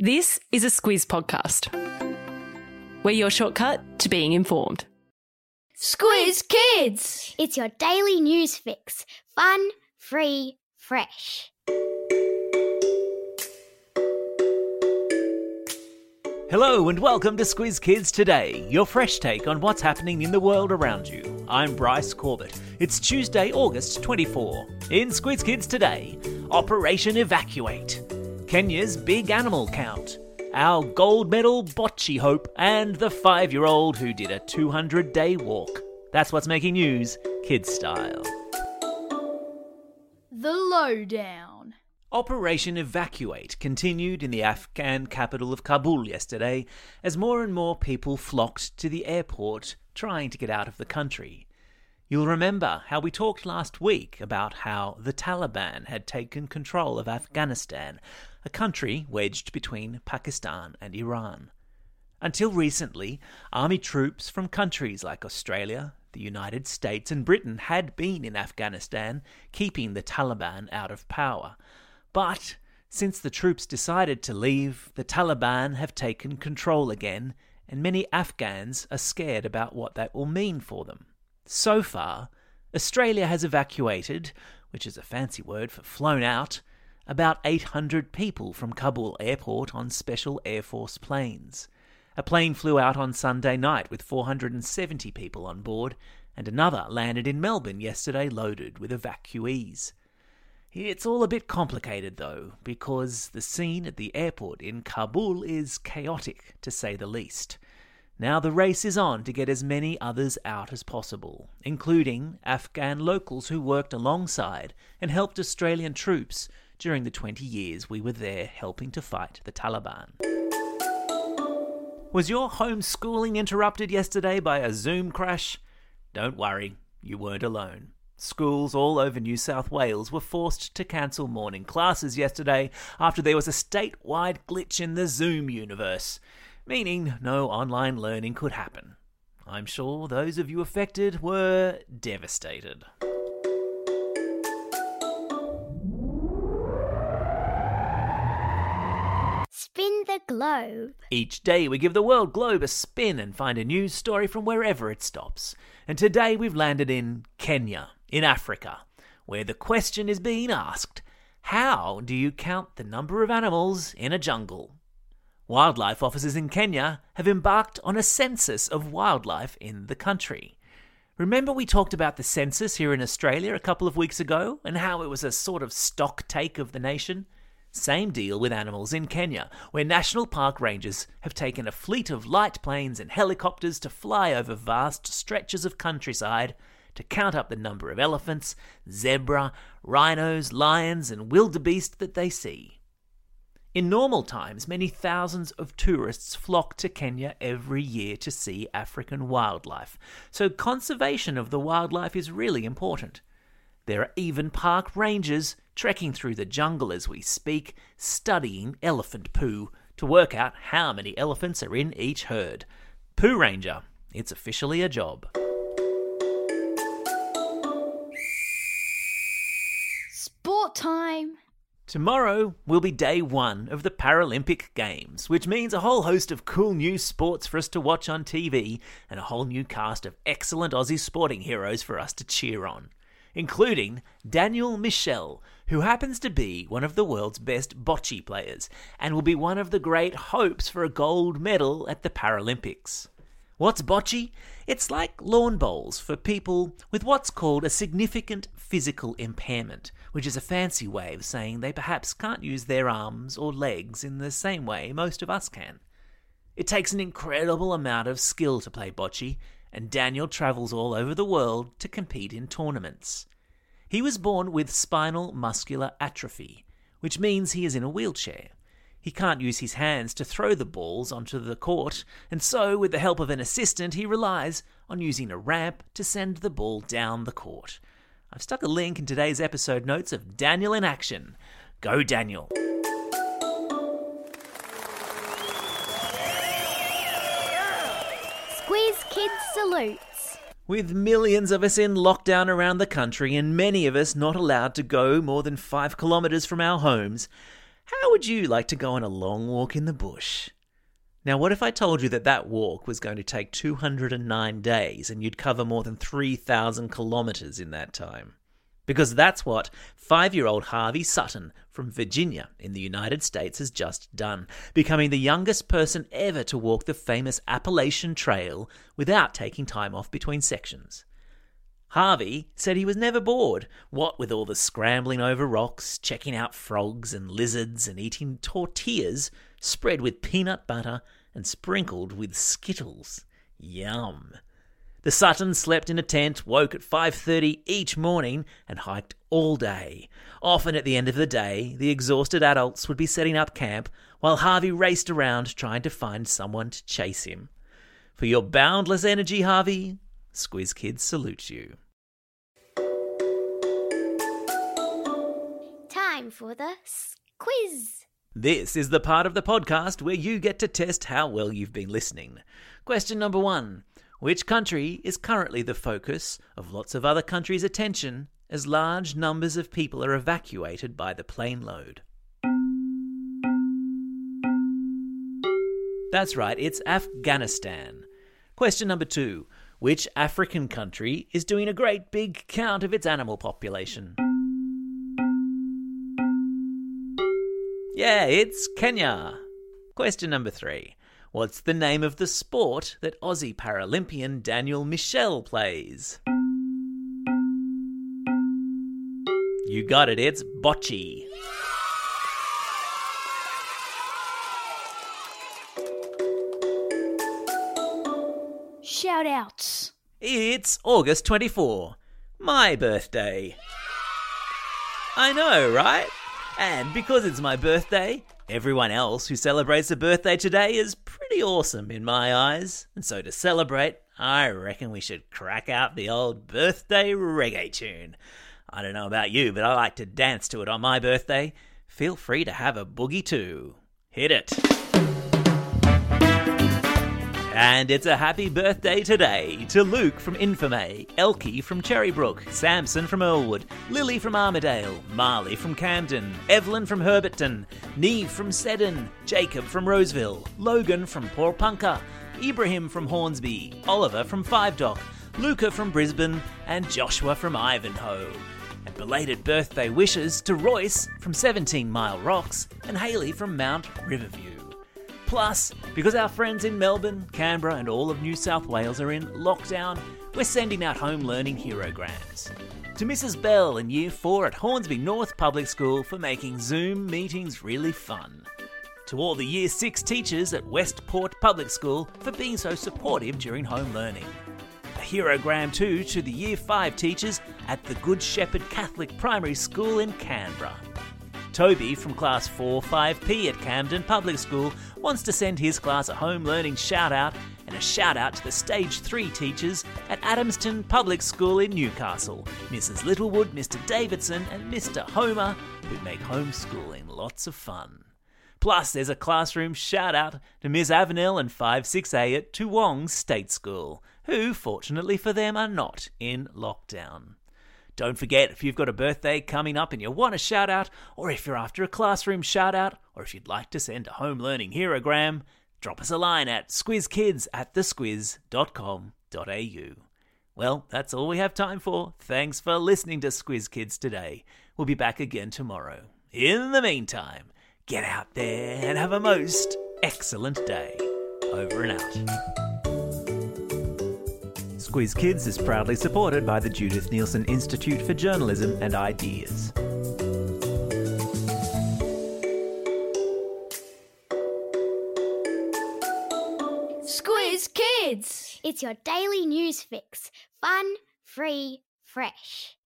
This is a Squiz podcast. We're your shortcut to being informed. Squiz Kids! It's your daily news fix. Fun, free, fresh. Hello and welcome to Squiz Kids Today, your fresh take on what's happening in the world around you. I'm Bryce Corbett. It's Tuesday, August 24. In Squiz Kids Today, Operation Evacuate, Kenya's big animal count, our gold medal bocce hope, and the five year old who did a 200 day walk. That's what's making news, kids style. The Lowdown. Operation Evacuate continued in the Afghan capital of Kabul yesterday as more and more people flocked to the airport trying to get out of the country. You'll remember how we talked last week about how the Taliban had taken control of Afghanistan, a country wedged between Pakistan and Iran. Until recently, army troops from countries like Australia, the United States, and Britain had been in Afghanistan, keeping the Taliban out of power. But since the troops decided to leave, the Taliban have taken control again, and many Afghans are scared about what that will mean for them. So far, Australia has evacuated, which is a fancy word for flown out, about 800 people from Kabul airport on special Air Force planes. A plane flew out on Sunday night with 470 people on board, and another landed in Melbourne yesterday loaded with evacuees. It's all a bit complicated though, because the scene at the airport in Kabul is chaotic, to say the least. Now the race is on to get as many others out as possible, including Afghan locals who worked alongside and helped Australian troops during the 20 years we were there helping to fight the Taliban. Was your homeschooling interrupted yesterday by a Zoom crash? Don't worry, you weren't alone. Schools all over New South Wales were forced to cancel morning classes yesterday after there was a statewide glitch in the Zoom universe meaning no online learning could happen. I'm sure those of you affected were devastated. Spin the globe. Each day we give the world globe a spin and find a news story from wherever it stops. And today we've landed in Kenya, in Africa, where the question is being asked how do you count the number of animals in a jungle? Wildlife officers in Kenya have embarked on a census of wildlife in the country. Remember, we talked about the census here in Australia a couple of weeks ago and how it was a sort of stock take of the nation? Same deal with animals in Kenya, where national park rangers have taken a fleet of light planes and helicopters to fly over vast stretches of countryside to count up the number of elephants, zebra, rhinos, lions, and wildebeest that they see. In normal times, many thousands of tourists flock to Kenya every year to see African wildlife, so conservation of the wildlife is really important. There are even park rangers trekking through the jungle as we speak, studying elephant poo to work out how many elephants are in each herd. Poo Ranger, it's officially a job. Sport time! Tomorrow will be day one of the Paralympic Games, which means a whole host of cool new sports for us to watch on TV and a whole new cast of excellent Aussie sporting heroes for us to cheer on, including Daniel Michel, who happens to be one of the world's best bocce players and will be one of the great hopes for a gold medal at the Paralympics. What's bocce? It's like lawn bowls for people with what's called a significant physical impairment, which is a fancy way of saying they perhaps can't use their arms or legs in the same way most of us can. It takes an incredible amount of skill to play bocce, and Daniel travels all over the world to compete in tournaments. He was born with spinal muscular atrophy, which means he is in a wheelchair. He can't use his hands to throw the balls onto the court, and so, with the help of an assistant, he relies on using a ramp to send the ball down the court. I've stuck a link in today's episode notes of Daniel in action. Go, Daniel! Squiz Kids salutes. With millions of us in lockdown around the country and many of us not allowed to go more than five kilometres from our homes, How would you like to go on a long walk in the bush? Now, what if I told you that that walk was going to take 209 days and you'd cover more than 3,000 kilometres in that time? Because that's what five year old Harvey Sutton from Virginia in the United States has just done, becoming the youngest person ever to walk the famous Appalachian Trail without taking time off between sections. Harvey said he was never bored, what with all the scrambling over rocks, checking out frogs and lizards, and eating tortillas spread with peanut butter and sprinkled with skittles. Yum. The Suttons slept in a tent, woke at 5:30 each morning and hiked all day. Often at the end of the day, the exhausted adults would be setting up camp while Harvey raced around trying to find someone to chase him. For your boundless energy, Harvey, Squiz Kids salute you. Time for the quiz. This is the part of the podcast where you get to test how well you've been listening. Question number one Which country is currently the focus of lots of other countries' attention as large numbers of people are evacuated by the plane load? That's right, it's Afghanistan. Question number two Which African country is doing a great big count of its animal population? Yeah, it's Kenya. Question number three. What's the name of the sport that Aussie Paralympian Daniel Michel plays? You got it, it's bocce. Shout outs. It's August 24, my birthday. I know, right? And because it's my birthday, everyone else who celebrates a birthday today is pretty awesome in my eyes. And so to celebrate, I reckon we should crack out the old birthday reggae tune. I don't know about you, but I like to dance to it on my birthday. Feel free to have a boogie too. Hit it. And it's a happy birthday today to Luke from Infame, Elkie from Cherrybrook, Samson from Earlwood, Lily from Armadale, Marley from Camden, Evelyn from Herberton, Neve from Seddon, Jacob from Roseville, Logan from Porepunkah, Ibrahim from Hornsby, Oliver from Five Dock, Luca from Brisbane, and Joshua from Ivanhoe. And belated birthday wishes to Royce from 17 Mile Rocks and Haley from Mount Riverview. Plus, because our friends in Melbourne, Canberra, and all of New South Wales are in lockdown, we're sending out home learning herograms. To Mrs. Bell in Year 4 at Hornsby North Public School for making Zoom meetings really fun. To all the Year 6 teachers at Westport Public School for being so supportive during home learning. A herogram too to the Year 5 teachers at the Good Shepherd Catholic Primary School in Canberra. Toby from Class 4 5P at Camden Public School wants to send his class a home learning shout out and a shout out to the Stage 3 teachers at Adamstown Public School in Newcastle, Mrs. Littlewood, Mr. Davidson, and Mr. Homer, who make homeschooling lots of fun. Plus, there's a classroom shout out to Miss Avenel and 56A at Toowong State School, who, fortunately for them, are not in lockdown. Don't forget, if you've got a birthday coming up and you want a shout out, or if you're after a classroom shout out, or if you'd like to send a home learning herogram, drop us a line at squizkids at thesquiz.com.au. Well, that's all we have time for. Thanks for listening to Squiz Kids today. We'll be back again tomorrow. In the meantime, get out there and have a most excellent day. Over and out. Squiz Kids is proudly supported by the Judith Neilson Institute for Journalism and Ideas. Squiz Kids. It's your daily news fix. Fun, free, fresh.